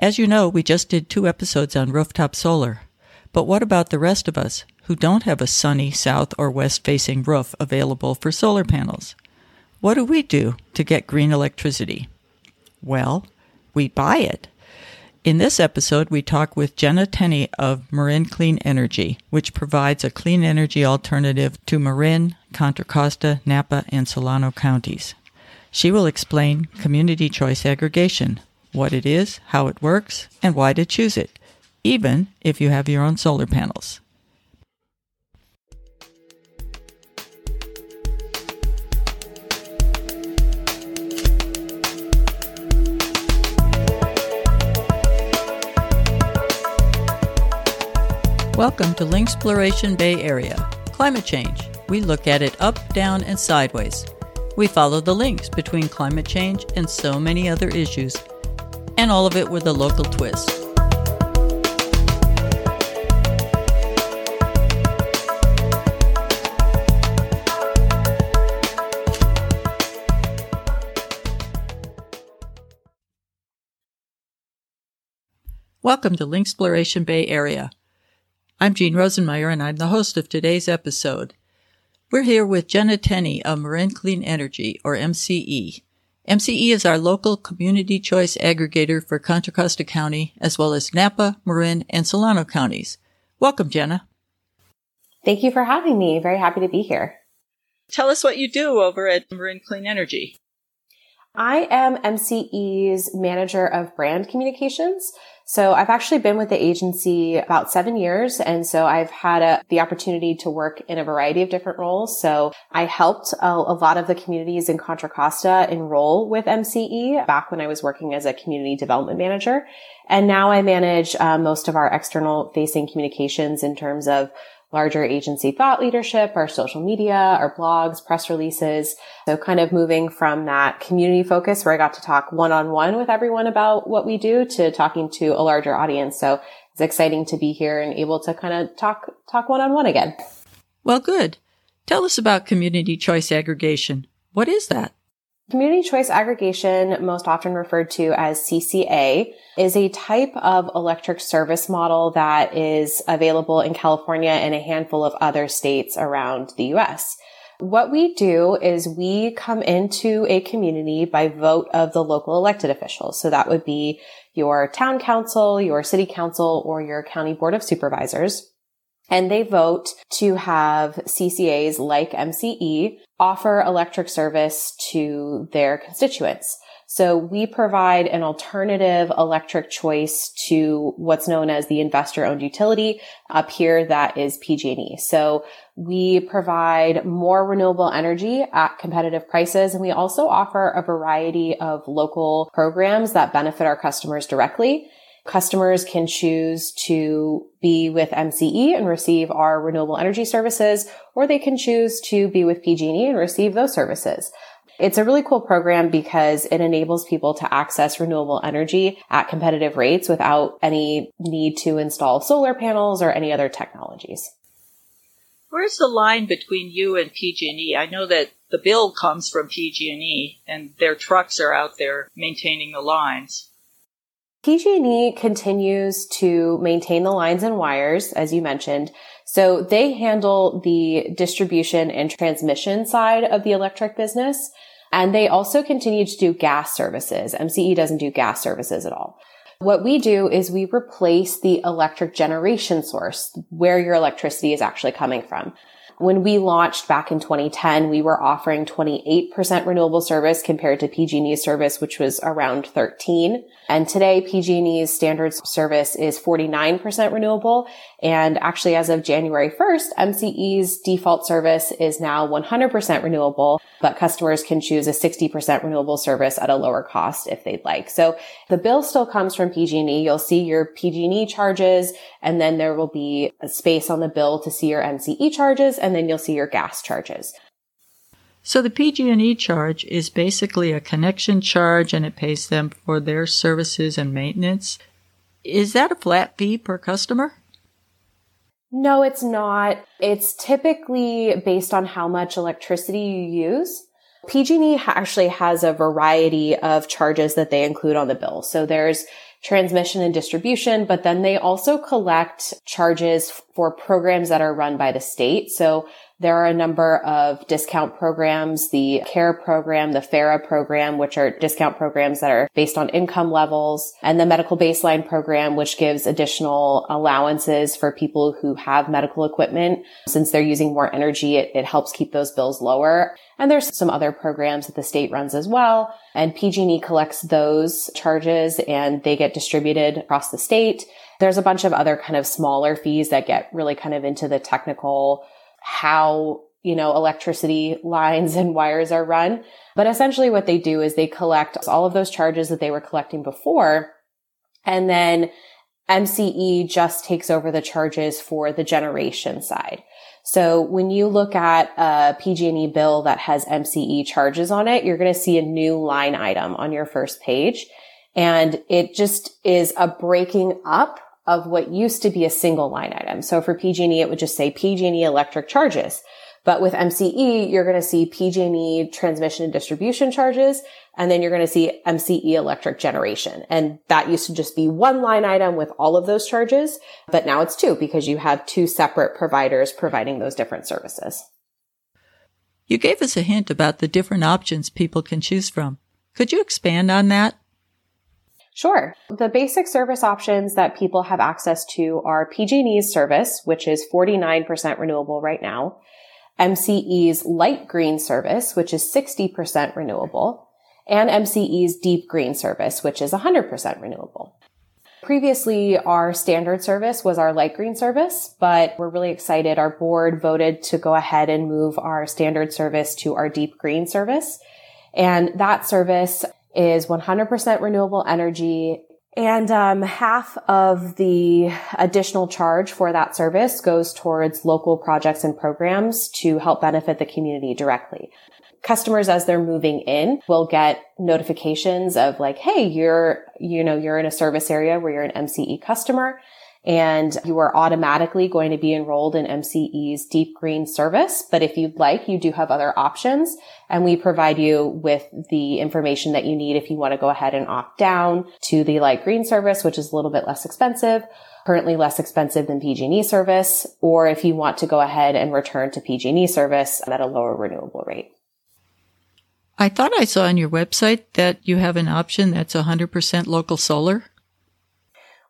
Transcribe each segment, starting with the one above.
As you know, we just did two episodes on rooftop solar. But what about the rest of us who don't have a sunny south or west facing roof available for solar panels? What do we do to get green electricity? Well, we buy it. In this episode, we talk with Jenna Tenney of Marin Clean Energy, which provides a clean energy alternative to Marin, Contra Costa, Napa, and Solano counties. She will explain community choice aggregation, what it is, how it works, and why to choose it, even if you have your own solar panels. Welcome to Linksploration Bay Area. Climate change. We look at it up, down, and sideways. We follow the links between climate change and so many other issues, and all of it with a local twist. Welcome to Linksploration Bay Area. I'm Jean Rosenmeyer, and I'm the host of today's episode. We're here with Jenna Tenney of Marin Clean Energy, or MCE. MCE is our local community choice aggregator for Contra Costa County, as well as Napa, Marin, and Solano counties. Welcome, Jenna. Thank you for having me. Very happy to be here. Tell us what you do over at Marin Clean Energy. I am MCE's manager of brand communications. So I've actually been with the agency about seven years. And so I've had a, the opportunity to work in a variety of different roles. So I helped a, a lot of the communities in Contra Costa enroll with MCE back when I was working as a community development manager. And now I manage uh, most of our external facing communications in terms of larger agency thought leadership, our social media, our blogs, press releases. So kind of moving from that community focus where I got to talk one on one with everyone about what we do to talking to a larger audience. So it's exciting to be here and able to kind of talk, talk one on one again. Well, good. Tell us about community choice aggregation. What is that? Community choice aggregation, most often referred to as CCA, is a type of electric service model that is available in California and a handful of other states around the US. What we do is we come into a community by vote of the local elected officials. So that would be your town council, your city council, or your county board of supervisors and they vote to have CCAs like MCE offer electric service to their constituents. So we provide an alternative electric choice to what's known as the investor owned utility. Up here, that is PG&E. So we provide more renewable energy at competitive prices. And we also offer a variety of local programs that benefit our customers directly. Customers can choose to be with MCE and receive our renewable energy services, or they can choose to be with PG&E and receive those services. It's a really cool program because it enables people to access renewable energy at competitive rates without any need to install solar panels or any other technologies. Where's the line between you and PG&E? I know that the bill comes from PG&E and their trucks are out there maintaining the lines. PG&E continues to maintain the lines and wires, as you mentioned. So they handle the distribution and transmission side of the electric business. And they also continue to do gas services. MCE doesn't do gas services at all. What we do is we replace the electric generation source where your electricity is actually coming from. When we launched back in 2010, we were offering 28% renewable service compared to PG&E's service, which was around 13. And today, PG&E's standard service is 49% renewable. And actually, as of January 1st, MCE's default service is now 100% renewable, but customers can choose a 60% renewable service at a lower cost if they'd like. So the bill still comes from PG&E. You'll see your PG&E charges, and then there will be a space on the bill to see your MCE charges, and then you'll see your gas charges. So the PG&E charge is basically a connection charge and it pays them for their services and maintenance. Is that a flat fee per customer? No, it's not. It's typically based on how much electricity you use. PG&E actually has a variety of charges that they include on the bill. So there's transmission and distribution, but then they also collect charges for programs that are run by the state. So there are a number of discount programs, the CARE program, the FERA program, which are discount programs that are based on income levels, and the medical baseline program, which gives additional allowances for people who have medical equipment. Since they're using more energy, it, it helps keep those bills lower. And there's some other programs that the state runs as well. And PG&E collects those charges and they get distributed across the state. There's a bunch of other kind of smaller fees that get really kind of into the technical how you know, electricity lines and wires are run. But essentially what they do is they collect all of those charges that they were collecting before. And then MCE just takes over the charges for the generation side. So when you look at a PG&E bill that has MCE charges on it, you're going to see a new line item on your first page. And it just is a breaking up of what used to be a single line item. So for PG&E, it would just say PG&E electric charges. But with MCE, you're going to see PG&E transmission and distribution charges, and then you're going to see MCE electric generation. And that used to just be one line item with all of those charges, but now it's two because you have two separate providers providing those different services. You gave us a hint about the different options people can choose from. Could you expand on that? Sure. The basic service options that people have access to are PG&E's service, which is 49% renewable right now, MCE's light green service, which is 60% renewable, and MCE's deep green service, which is 100% renewable. Previously, our standard service was our light green service, but we're really excited. Our board voted to go ahead and move our standard service to our deep green service. And that service is 100% renewable energy. And um, half of the additional charge for that service goes towards local projects and programs to help benefit the community directly. Customers, as they're moving in, will get notifications of like, hey, you're, you know, you're in a service area where you're an MCE customer and you are automatically going to be enrolled in MCE's deep green service. But if you'd like, you do have other options and we provide you with the information that you need if you want to go ahead and opt down to the light green service, which is a little bit less expensive, currently less expensive than PG&E service, or if you want to go ahead and return to PG&E service at a lower renewable rate. I thought I saw on your website that you have an option that's 100% local solar.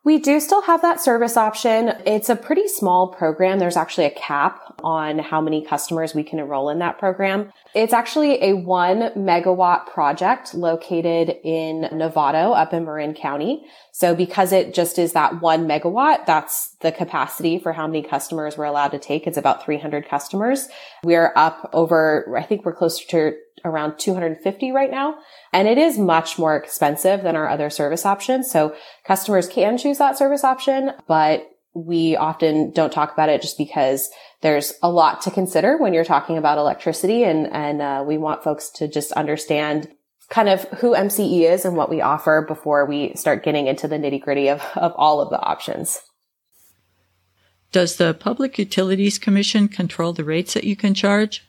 We do still have that service option. It's a pretty small program. There's actually a cap on how many customers we can enroll in that program. It's actually a one megawatt project located in Novato up in Marin County. So because it just is that one megawatt, that's the capacity for how many customers we're allowed to take. It's about 300 customers. We're up over, I think we're closer to around 250 right now. And it is much more expensive than our other service options. So customers can choose that service option, but we often don't talk about it just because there's a lot to consider when you're talking about electricity and, and uh, we want folks to just understand kind of who MCE is and what we offer before we start getting into the nitty gritty of, of all of the options. Does the Public Utilities Commission control the rates that you can charge?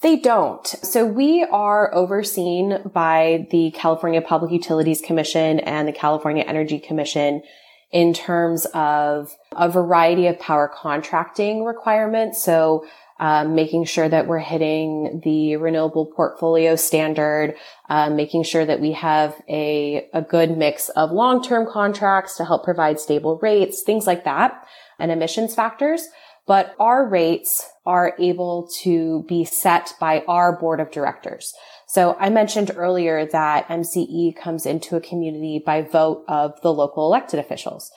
They don't. So we are overseen by the California Public Utilities Commission and the California Energy Commission in terms of a variety of power contracting requirements. So um, making sure that we're hitting the renewable portfolio standard, um, making sure that we have a, a good mix of long-term contracts to help provide stable rates, things like that, and emissions factors but our rates are able to be set by our board of directors. So I mentioned earlier that MCE comes into a community by vote of the local elected officials.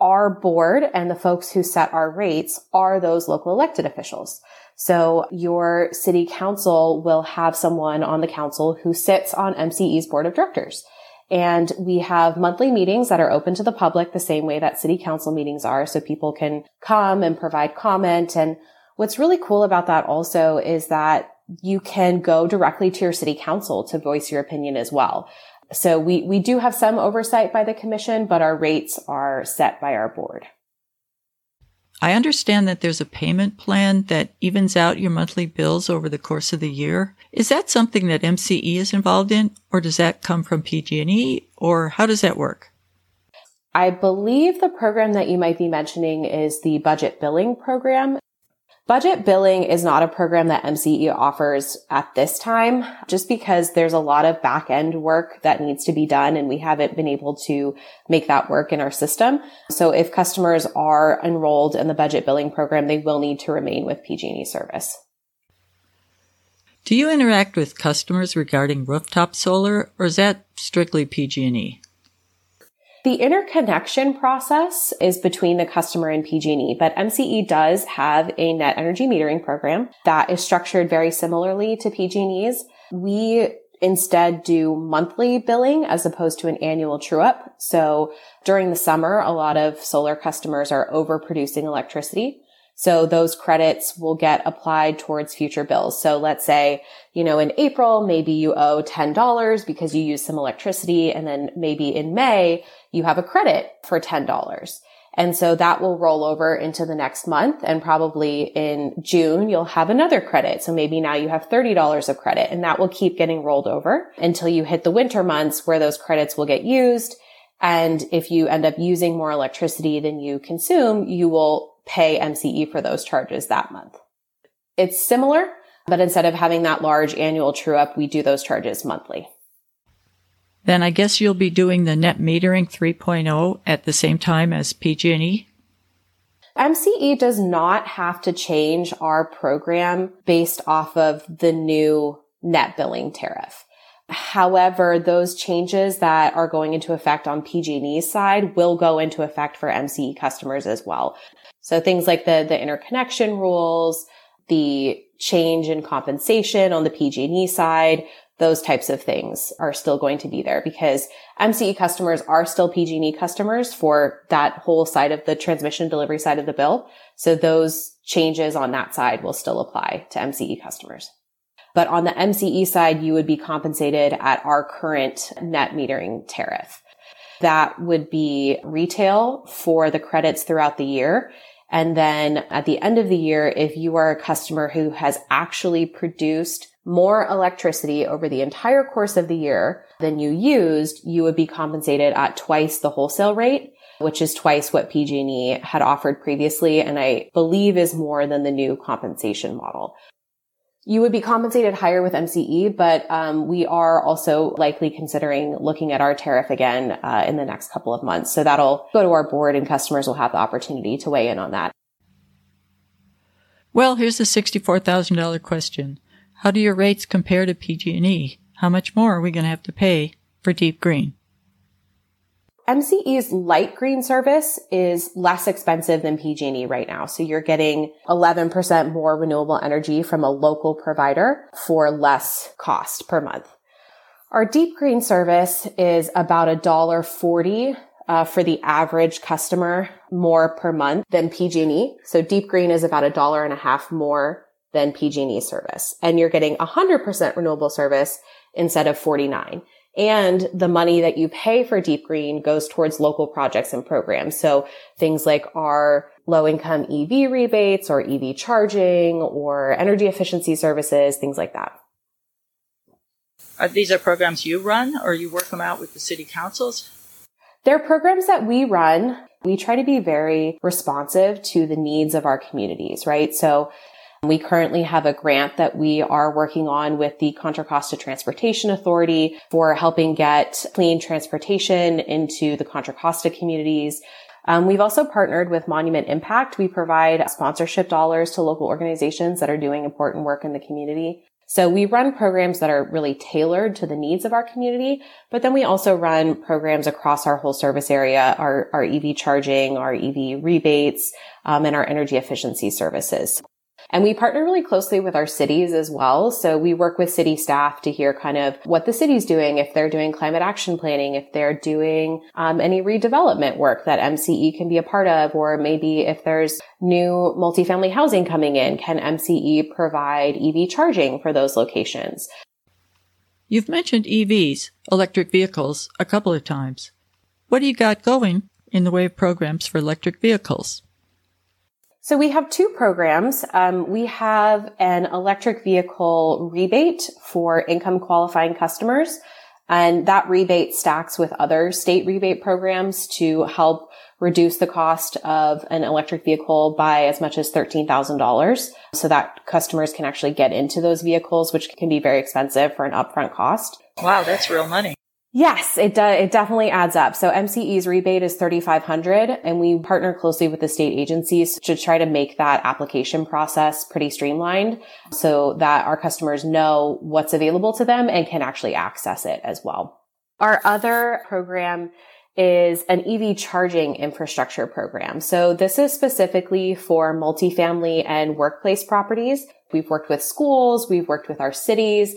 Our board and the folks who set our rates are those local elected officials. So your city council will have someone on the council who sits on MCE's board of directors. And we have monthly meetings that are open to the public the same way that city council meetings are. So people can come and provide comment. And what's really cool about that also is that you can go directly to your city council to voice your opinion as well. So we, we do have some oversight by the commission, but our rates are set by our board. I understand that there's a payment plan that evens out your monthly bills over the course of the year. Is that something that MCE is involved in, or does that come from PG&E, or how does that work? I believe the program that you might be mentioning is the budget billing program. Budget billing is not a program that MCE offers at this time, just because there's a lot of back end work that needs to be done and we haven't been able to make that work in our system. So if customers are enrolled in the budget billing program, they will need to remain with PG&E service. Do you interact with customers regarding rooftop solar or is that strictly PG&E? The interconnection process is between the customer and PG&E, but MCE does have a net energy metering program that is structured very similarly to PG&E's. We instead do monthly billing as opposed to an annual true up. So during the summer, a lot of solar customers are overproducing electricity. So those credits will get applied towards future bills. So let's say, you know, in April, maybe you owe $10 because you use some electricity. And then maybe in May, you have a credit for $10. And so that will roll over into the next month. And probably in June, you'll have another credit. So maybe now you have $30 of credit and that will keep getting rolled over until you hit the winter months where those credits will get used. And if you end up using more electricity than you consume, you will pay MCE for those charges that month. It's similar, but instead of having that large annual true up, we do those charges monthly. Then I guess you'll be doing the net metering 3.0 at the same time as PG&E? MCE does not have to change our program based off of the new net billing tariff. However, those changes that are going into effect on PG&E's side will go into effect for MCE customers as well. So things like the, the interconnection rules, the change in compensation on the PG&E side, those types of things are still going to be there because MCE customers are still PG&E customers for that whole side of the transmission delivery side of the bill. So those changes on that side will still apply to MCE customers. But on the MCE side, you would be compensated at our current net metering tariff. That would be retail for the credits throughout the year. And then at the end of the year, if you are a customer who has actually produced more electricity over the entire course of the year than you used, you would be compensated at twice the wholesale rate, which is twice what PG&E had offered previously. And I believe is more than the new compensation model. You would be compensated higher with MCE, but um, we are also likely considering looking at our tariff again uh, in the next couple of months. So that'll go to our board, and customers will have the opportunity to weigh in on that. Well, here's the sixty-four thousand dollar question: How do your rates compare to PG&E? How much more are we going to have to pay for Deep Green? MCE's light green service is less expensive than PG&E right now. So you're getting 11% more renewable energy from a local provider for less cost per month. Our deep green service is about a dollar forty uh, for the average customer more per month than PG&E. So deep green is about a dollar and a half more than PG&E service, and you're getting 100% renewable service instead of 49. And the money that you pay for Deep Green goes towards local projects and programs. So things like our low income EV rebates or EV charging or energy efficiency services, things like that. Are these are programs you run or you work them out with the city councils? They're programs that we run. We try to be very responsive to the needs of our communities, right? So we currently have a grant that we are working on with the Contra Costa Transportation Authority for helping get clean transportation into the Contra Costa communities. Um, we've also partnered with Monument Impact. We provide sponsorship dollars to local organizations that are doing important work in the community. So we run programs that are really tailored to the needs of our community, but then we also run programs across our whole service area, our, our EV charging, our EV rebates, um, and our energy efficiency services. And we partner really closely with our cities as well. So we work with city staff to hear kind of what the city's doing, if they're doing climate action planning, if they're doing um, any redevelopment work that MCE can be a part of, or maybe if there's new multifamily housing coming in, can MCE provide EV charging for those locations? You've mentioned EVs, electric vehicles, a couple of times. What do you got going in the way of programs for electric vehicles? So we have two programs. Um, we have an electric vehicle rebate for income qualifying customers. And that rebate stacks with other state rebate programs to help reduce the cost of an electric vehicle by as much as $13,000 so that customers can actually get into those vehicles, which can be very expensive for an upfront cost. Wow, that's real money. Yes, it does. It definitely adds up. So MCE's rebate is 3,500 and we partner closely with the state agencies to try to make that application process pretty streamlined so that our customers know what's available to them and can actually access it as well. Our other program is an EV charging infrastructure program. So this is specifically for multifamily and workplace properties. We've worked with schools. We've worked with our cities.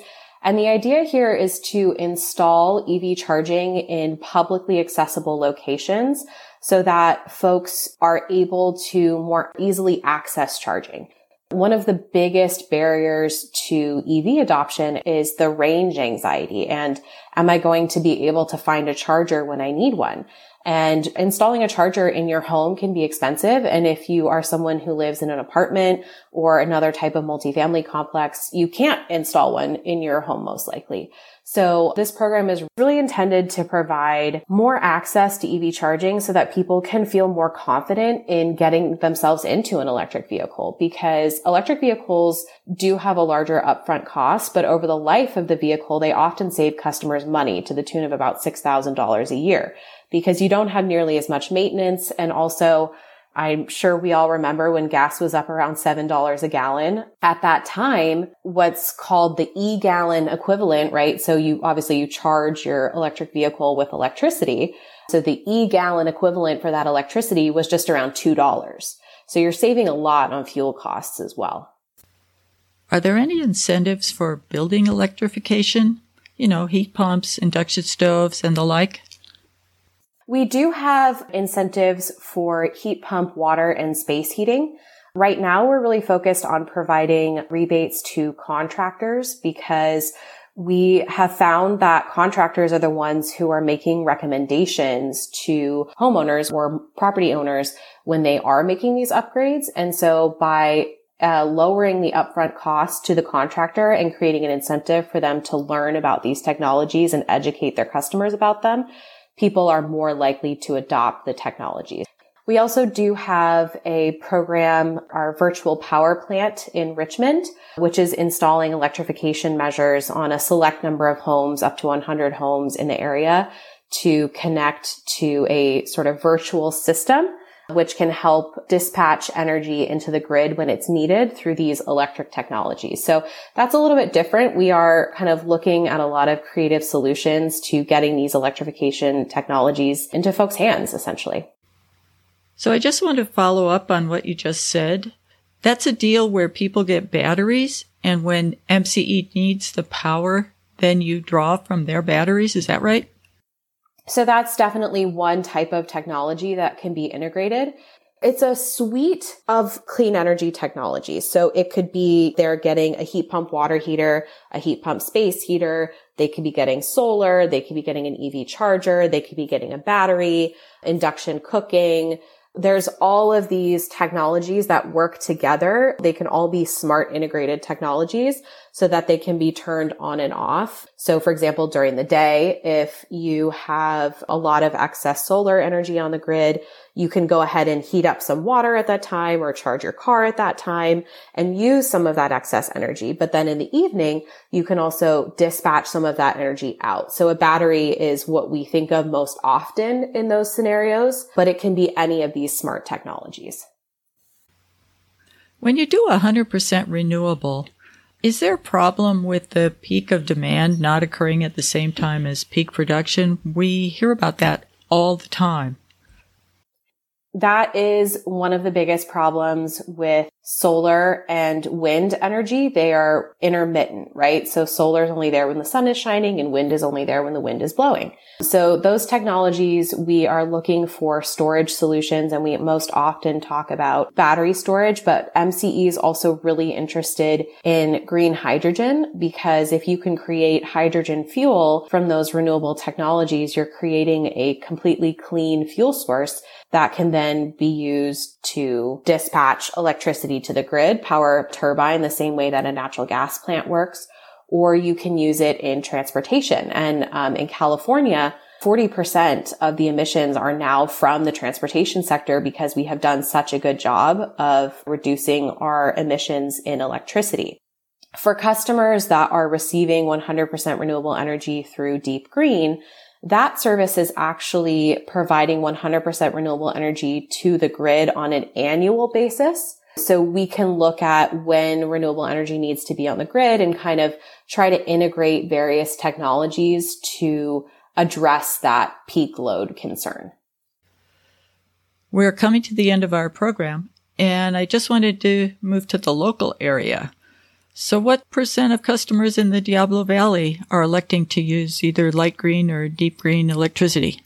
And the idea here is to install EV charging in publicly accessible locations so that folks are able to more easily access charging. One of the biggest barriers to EV adoption is the range anxiety. And am I going to be able to find a charger when I need one? And installing a charger in your home can be expensive. And if you are someone who lives in an apartment or another type of multifamily complex, you can't install one in your home most likely. So this program is really intended to provide more access to EV charging so that people can feel more confident in getting themselves into an electric vehicle because electric vehicles do have a larger upfront cost, but over the life of the vehicle, they often save customers money to the tune of about $6,000 a year because you don't have nearly as much maintenance and also I'm sure we all remember when gas was up around $7 a gallon. At that time, what's called the e-gallon equivalent, right? So you obviously you charge your electric vehicle with electricity. So the e-gallon equivalent for that electricity was just around $2. So you're saving a lot on fuel costs as well. Are there any incentives for building electrification? You know, heat pumps, induction stoves, and the like? We do have incentives for heat pump water and space heating. Right now, we're really focused on providing rebates to contractors because we have found that contractors are the ones who are making recommendations to homeowners or property owners when they are making these upgrades. And so by uh, lowering the upfront cost to the contractor and creating an incentive for them to learn about these technologies and educate their customers about them, people are more likely to adopt the technologies. We also do have a program, our virtual power plant in Richmond, which is installing electrification measures on a select number of homes, up to 100 homes in the area to connect to a sort of virtual system which can help dispatch energy into the grid when it's needed through these electric technologies. So that's a little bit different. We are kind of looking at a lot of creative solutions to getting these electrification technologies into folks' hands, essentially. So I just want to follow up on what you just said. That's a deal where people get batteries and when MCE needs the power, then you draw from their batteries. Is that right? So that's definitely one type of technology that can be integrated. It's a suite of clean energy technology. So it could be they're getting a heat pump water heater, a heat pump space heater. They could be getting solar. They could be getting an EV charger. They could be getting a battery, induction cooking, there's all of these technologies that work together. They can all be smart integrated technologies so that they can be turned on and off. So for example, during the day, if you have a lot of excess solar energy on the grid, you can go ahead and heat up some water at that time or charge your car at that time and use some of that excess energy. But then in the evening, you can also dispatch some of that energy out. So a battery is what we think of most often in those scenarios, but it can be any of these smart technologies. When you do 100% renewable, is there a problem with the peak of demand not occurring at the same time as peak production? We hear about that all the time that is one of the biggest problems with solar and wind energy. They are intermittent, right? So solar is only there when the sun is shining and wind is only there when the wind is blowing. So those technologies, we are looking for storage solutions and we most often talk about battery storage, but MCE is also really interested in green hydrogen because if you can create hydrogen fuel from those renewable technologies, you're creating a completely clean fuel source that can then be used to dispatch electricity to the grid, power turbine the same way that a natural gas plant works, or you can use it in transportation. And um, in California, 40% of the emissions are now from the transportation sector because we have done such a good job of reducing our emissions in electricity. For customers that are receiving 100% renewable energy through Deep Green, that service is actually providing 100% renewable energy to the grid on an annual basis. So we can look at when renewable energy needs to be on the grid and kind of try to integrate various technologies to address that peak load concern. We're coming to the end of our program, and I just wanted to move to the local area. So, what percent of customers in the Diablo Valley are electing to use either light green or deep green electricity?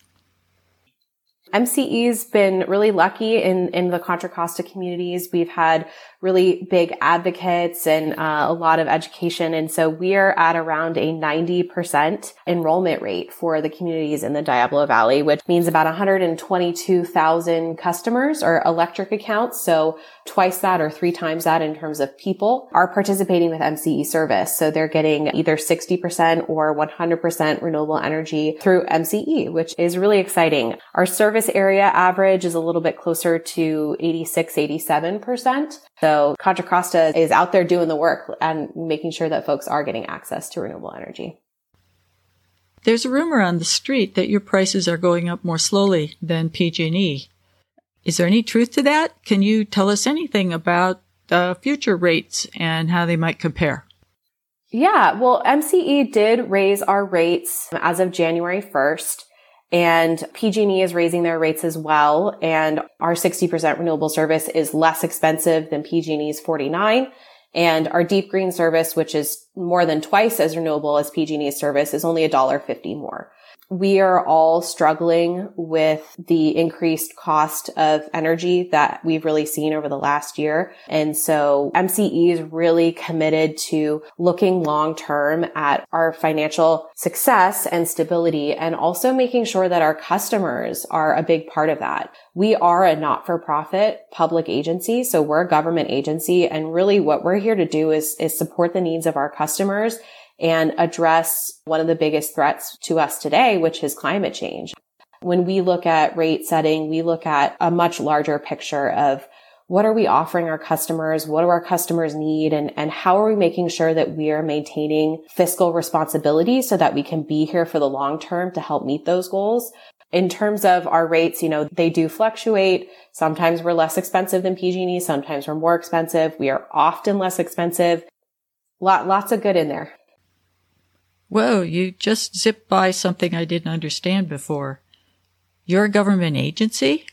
MCE's been really lucky in, in the Contra Costa communities. We've had really big advocates and uh, a lot of education. And so we are at around a 90% enrollment rate for the communities in the Diablo Valley, which means about 122,000 customers or electric accounts. So twice that or three times that in terms of people are participating with MCE service. So they're getting either 60% or 100% renewable energy through MCE, which is really exciting. Our service area average is a little bit closer to 86, 87%. So Contra Costa is out there doing the work and making sure that folks are getting access to renewable energy. There's a rumor on the street that your prices are going up more slowly than PG&E. Is there any truth to that? Can you tell us anything about the future rates and how they might compare? Yeah, well, MCE did raise our rates as of January 1st. And PG&E is raising their rates as well. And our 60% renewable service is less expensive than PG&E's 49. And our deep green service, which is more than twice as renewable as PG&E's service, is only $1.50 more we are all struggling with the increased cost of energy that we've really seen over the last year. And so MCE is really committed to looking long term at our financial success and stability and also making sure that our customers are a big part of that. We are a not-for-profit public agency. So we're a government agency. And really what we're here to do is, is support the needs of our customers and address one of the biggest threats to us today, which is climate change. When we look at rate setting, we look at a much larger picture of what are we offering our customers? What do our customers need? And, and how are we making sure that we are maintaining fiscal responsibility so that we can be here for the long term to help meet those goals? In terms of our rates, you know, they do fluctuate. Sometimes we're less expensive than PG&E. Sometimes we're more expensive. We are often less expensive. Lot, lots of good in there. Whoa, you just zipped by something I didn't understand before. You're a government agency?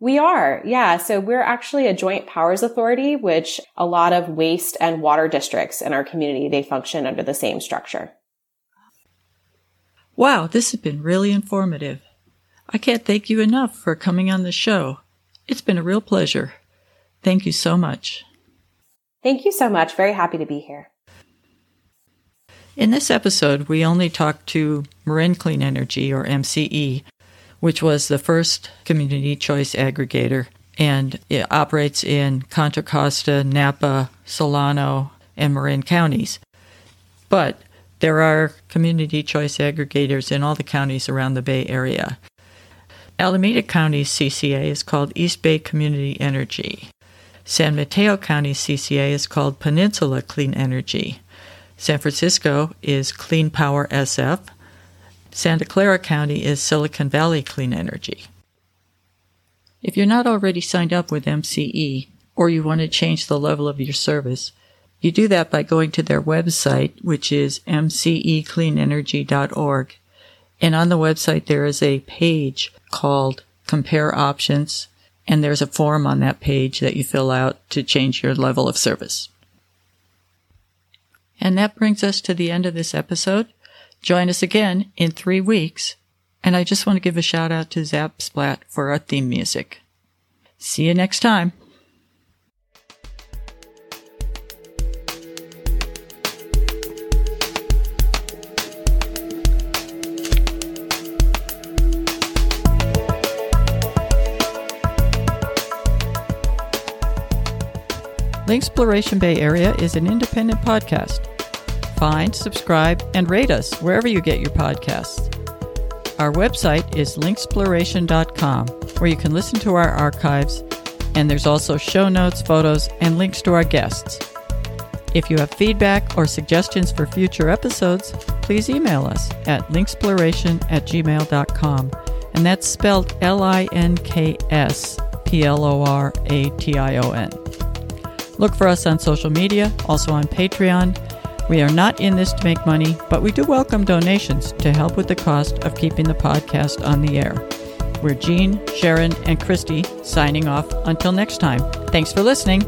We are, yeah. So we're actually a joint powers authority, which a lot of waste and water districts in our community, they function under the same structure. Wow, this has been really informative. I can't thank you enough for coming on the show. It's been a real pleasure. Thank you so much. Thank you so much. Very happy to be here. In this episode, we only talked to Marin Clean Energy, or MCE, which was the first community choice aggregator, and it operates in Contra Costa, Napa, Solano, and Marin counties. But there are community choice aggregators in all the counties around the Bay Area. Alameda County's CCA is called East Bay Community Energy. San Mateo County CCA is called Peninsula Clean Energy. San Francisco is Clean Power SF. Santa Clara County is Silicon Valley Clean Energy. If you're not already signed up with MCE or you want to change the level of your service, you do that by going to their website, which is mcecleanenergy.org. And on the website, there is a page called Compare Options, and there's a form on that page that you fill out to change your level of service. And that brings us to the end of this episode. Join us again in three weeks. And I just want to give a shout out to Zap Splat for our theme music. See you next time. Linksploration Bay Area is an independent podcast find, subscribe, and rate us wherever you get your podcasts. Our website is linksploration.com, where you can listen to our archives, and there's also show notes, photos, and links to our guests. If you have feedback or suggestions for future episodes, please email us at linksploration at gmail.com. And that's spelled L I N K S P L O R A T I O N. Look for us on social media, also on Patreon. We are not in this to make money, but we do welcome donations to help with the cost of keeping the podcast on the air. We're Jean, Sharon, and Christy signing off until next time. Thanks for listening.